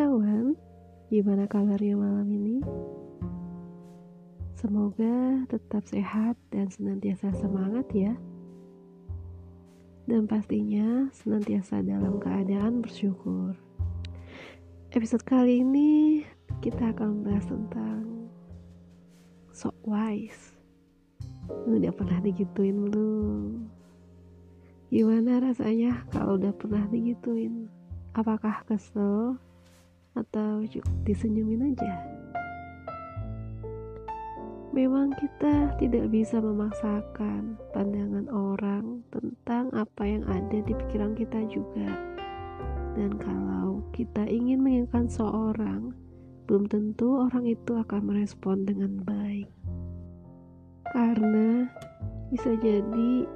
kawan, gimana kabarnya malam ini? Semoga tetap sehat dan senantiasa semangat ya. Dan pastinya senantiasa dalam keadaan bersyukur. Episode kali ini kita akan membahas tentang sok wise. Udah pernah digituin belum? Gimana rasanya kalau udah pernah digituin? Apakah kesel atau disenyumin aja? Memang kita tidak bisa memaksakan pandangan orang tentang apa yang ada di pikiran kita juga. Dan kalau kita ingin mengingatkan seorang, belum tentu orang itu akan merespon dengan baik. Karena bisa jadi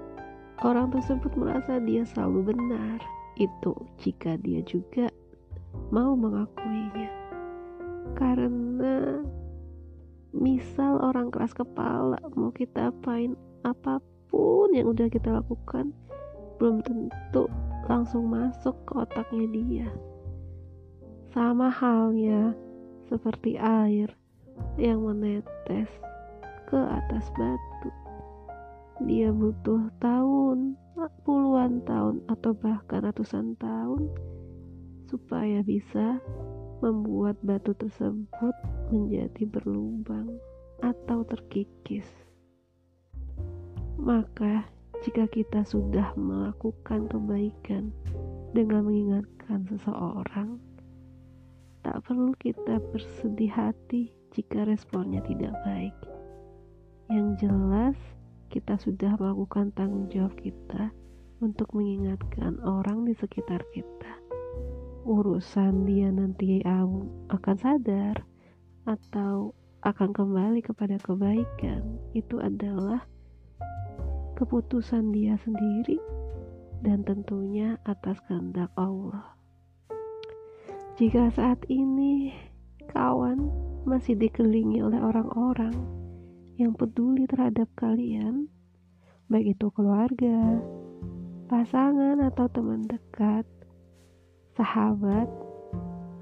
orang tersebut merasa dia selalu benar itu jika dia juga mau mengakuinya. Karena misal orang keras kepala mau kita apain apa pun yang udah kita lakukan belum tentu langsung masuk ke otaknya dia. Sama halnya seperti air yang menetes ke atas batu. Dia butuh tahun puluhan tahun atau bahkan ratusan tahun supaya bisa membuat batu tersebut menjadi berlubang atau terkikis. Maka, jika kita sudah melakukan kebaikan dengan mengingatkan seseorang, tak perlu kita bersedih hati jika responnya tidak baik. Yang jelas, kita sudah melakukan tanggung jawab kita untuk mengingatkan orang di sekitar kita. Urusan dia nanti akan sadar atau akan kembali kepada kebaikan itu adalah keputusan dia sendiri dan tentunya atas kehendak Allah. Jika saat ini kawan masih dikelilingi oleh orang-orang yang peduli terhadap kalian, baik itu keluarga, pasangan atau teman dekat, sahabat,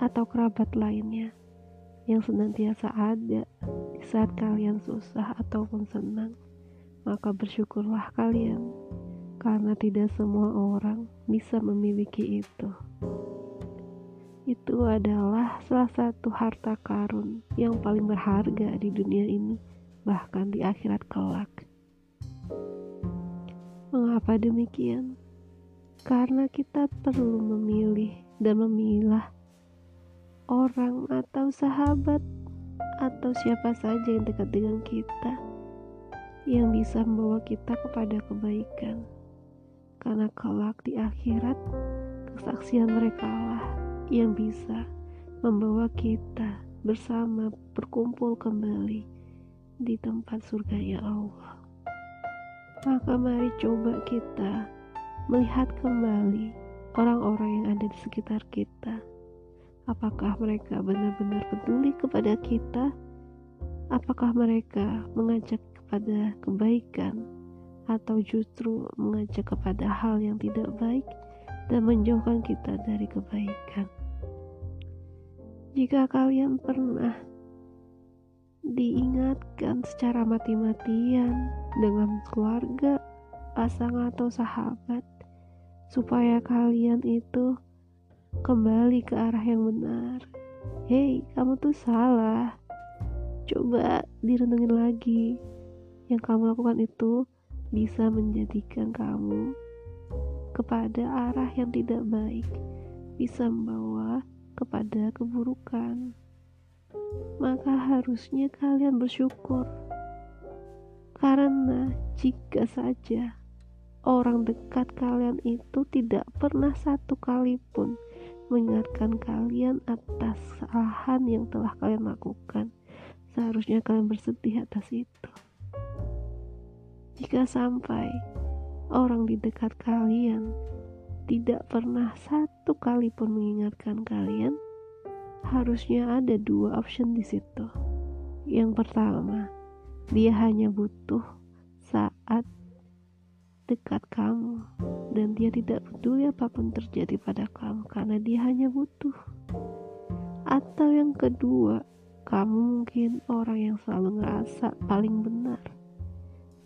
atau kerabat lainnya yang senantiasa ada di saat kalian susah ataupun senang, maka bersyukurlah kalian karena tidak semua orang bisa memiliki itu. Itu adalah salah satu harta karun yang paling berharga di dunia ini bahkan di akhirat kelak. Mengapa demikian? Karena kita perlu memilih dan memilah orang atau sahabat atau siapa saja yang dekat dengan kita yang bisa membawa kita kepada kebaikan. Karena kelak di akhirat, kesaksian mereka lah yang bisa membawa kita bersama berkumpul kembali di tempat surganya Allah. Maka mari coba kita melihat kembali orang-orang yang ada di sekitar kita. Apakah mereka benar-benar peduli kepada kita? Apakah mereka mengajak kepada kebaikan atau justru mengajak kepada hal yang tidak baik dan menjauhkan kita dari kebaikan? Jika kalian pernah diingatkan secara mati-matian dengan keluarga, pasangan atau sahabat supaya kalian itu kembali ke arah yang benar. Hei, kamu tuh salah. Coba direnungin lagi. Yang kamu lakukan itu bisa menjadikan kamu kepada arah yang tidak baik, bisa membawa kepada keburukan maka harusnya kalian bersyukur. Karena jika saja orang dekat kalian itu tidak pernah satu kali pun mengingatkan kalian atas kesalahan yang telah kalian lakukan, seharusnya kalian bersedih atas itu. Jika sampai orang di dekat kalian tidak pernah satu kali pun mengingatkan kalian, harusnya ada dua option di situ. Yang pertama, dia hanya butuh saat dekat kamu dan dia tidak peduli apa pun terjadi pada kamu karena dia hanya butuh. Atau yang kedua, kamu mungkin orang yang selalu ngerasa paling benar.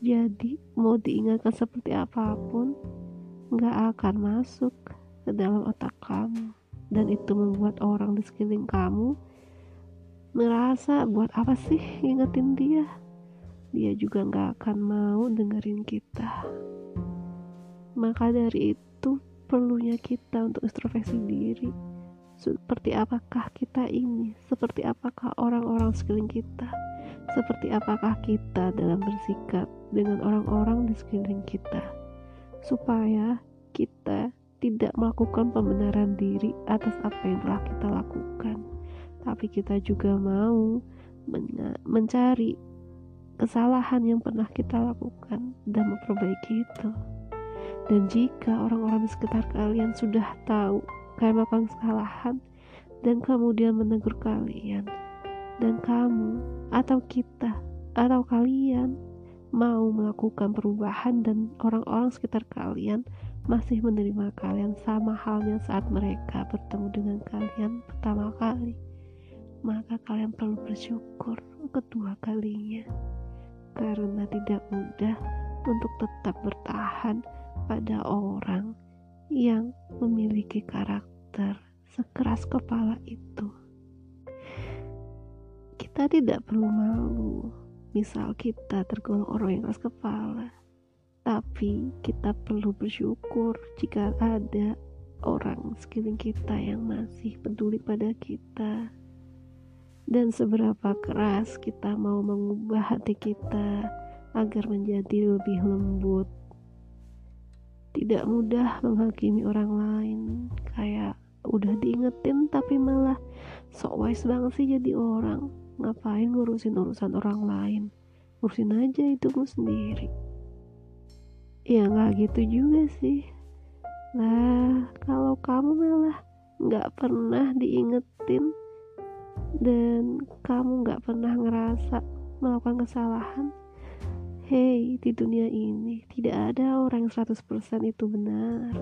Jadi, mau diingatkan seperti apa pun, nggak akan masuk ke dalam otak kamu. Dan itu membuat orang di sekeliling kamu merasa buat apa sih ingetin dia? Dia juga nggak akan mau dengerin kita. Maka dari itu, perlunya kita untuk introspeksi diri. Seperti apakah kita ini, seperti apakah orang-orang sekeliling kita, seperti apakah kita dalam bersikap dengan orang-orang di sekeliling kita, supaya kita tidak melakukan pembenaran diri atas apa yang telah kita lakukan, tapi kita juga mau mencari kesalahan yang pernah kita lakukan dan memperbaiki itu. Dan jika orang-orang di sekitar kalian sudah tahu kalian melakukan kesalahan dan kemudian menegur kalian dan kamu atau kita atau kalian mau melakukan perubahan dan orang-orang sekitar kalian masih menerima kalian sama halnya saat mereka bertemu dengan kalian pertama kali maka kalian perlu bersyukur kedua kalinya. Karena tidak mudah untuk tetap bertahan pada orang yang memiliki karakter sekeras kepala itu. Kita tidak perlu malu, misal kita tergolong orang yang keras kepala, tapi kita perlu bersyukur jika ada orang sekeliling kita yang masih peduli pada kita. Dan seberapa keras kita mau mengubah hati kita agar menjadi lebih lembut tidak mudah menghakimi orang lain. Kayak udah diingetin tapi malah sok wise banget sih jadi orang. Ngapain ngurusin urusan orang lain? Ngurusin aja itu gue sendiri. Ya nggak gitu juga sih. Nah kalau kamu malah nggak pernah diingetin dan kamu nggak pernah ngerasa melakukan kesalahan Hei, di dunia ini tidak ada orang yang 100% itu benar.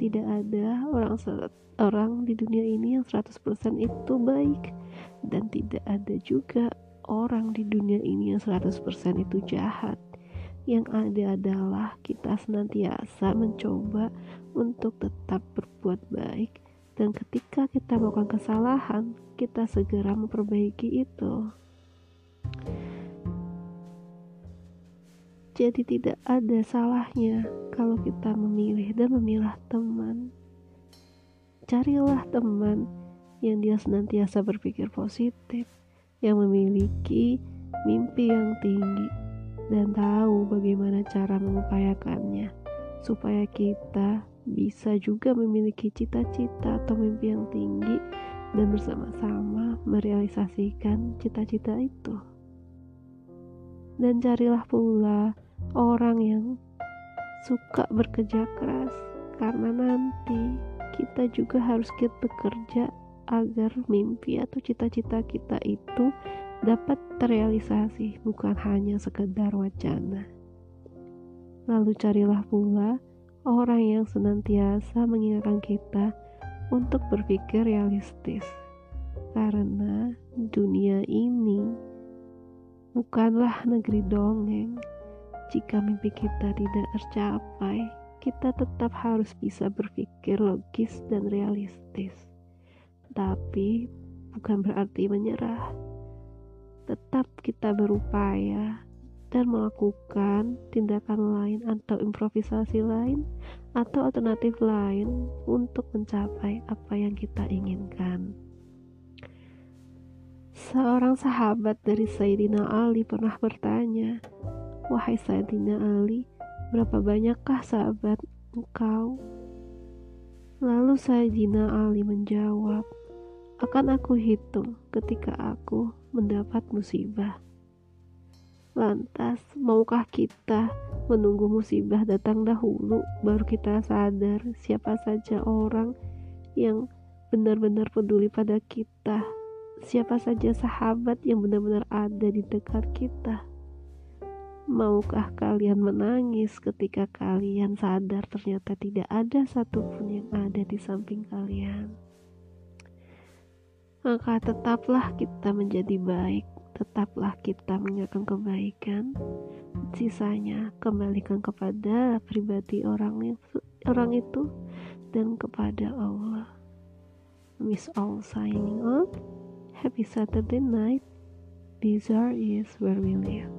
Tidak ada orang orang di dunia ini yang 100% itu baik dan tidak ada juga orang di dunia ini yang 100% itu jahat. Yang ada adalah kita senantiasa mencoba untuk tetap berbuat baik dan ketika kita melakukan kesalahan, kita segera memperbaiki itu. Jadi tidak ada salahnya kalau kita memilih dan memilah teman. Carilah teman yang dia senantiasa berpikir positif, yang memiliki mimpi yang tinggi, dan tahu bagaimana cara mengupayakannya, supaya kita bisa juga memiliki cita-cita atau mimpi yang tinggi dan bersama-sama merealisasikan cita-cita itu. Dan carilah pula orang yang suka bekerja keras karena nanti kita juga harus kita bekerja agar mimpi atau cita-cita kita itu dapat terrealisasi bukan hanya sekedar wacana. Lalu carilah pula orang yang senantiasa mengingatkan kita untuk berpikir realistis. Karena dunia ini bukanlah negeri dongeng jika mimpi kita tidak tercapai, kita tetap harus bisa berpikir logis dan realistis. Tapi bukan berarti menyerah. Tetap kita berupaya dan melakukan tindakan lain atau improvisasi lain atau alternatif lain untuk mencapai apa yang kita inginkan. Seorang sahabat dari Sayyidina Ali pernah bertanya, Wahai Sayyidina Ali, berapa banyakkah sahabat engkau? Lalu Sayyidina Ali menjawab, akan aku hitung ketika aku mendapat musibah. Lantas, maukah kita menunggu musibah datang dahulu baru kita sadar siapa saja orang yang benar-benar peduli pada kita? Siapa saja sahabat yang benar-benar ada di dekat kita? Maukah kalian menangis ketika kalian sadar ternyata tidak ada satupun yang ada di samping kalian? maka tetaplah kita menjadi baik, tetaplah kita mengingatkan kebaikan. Sisanya kembalikan kepada pribadi orang orang itu dan kepada Allah. Miss all signing off. Happy Saturday night. Bizarre is where we live.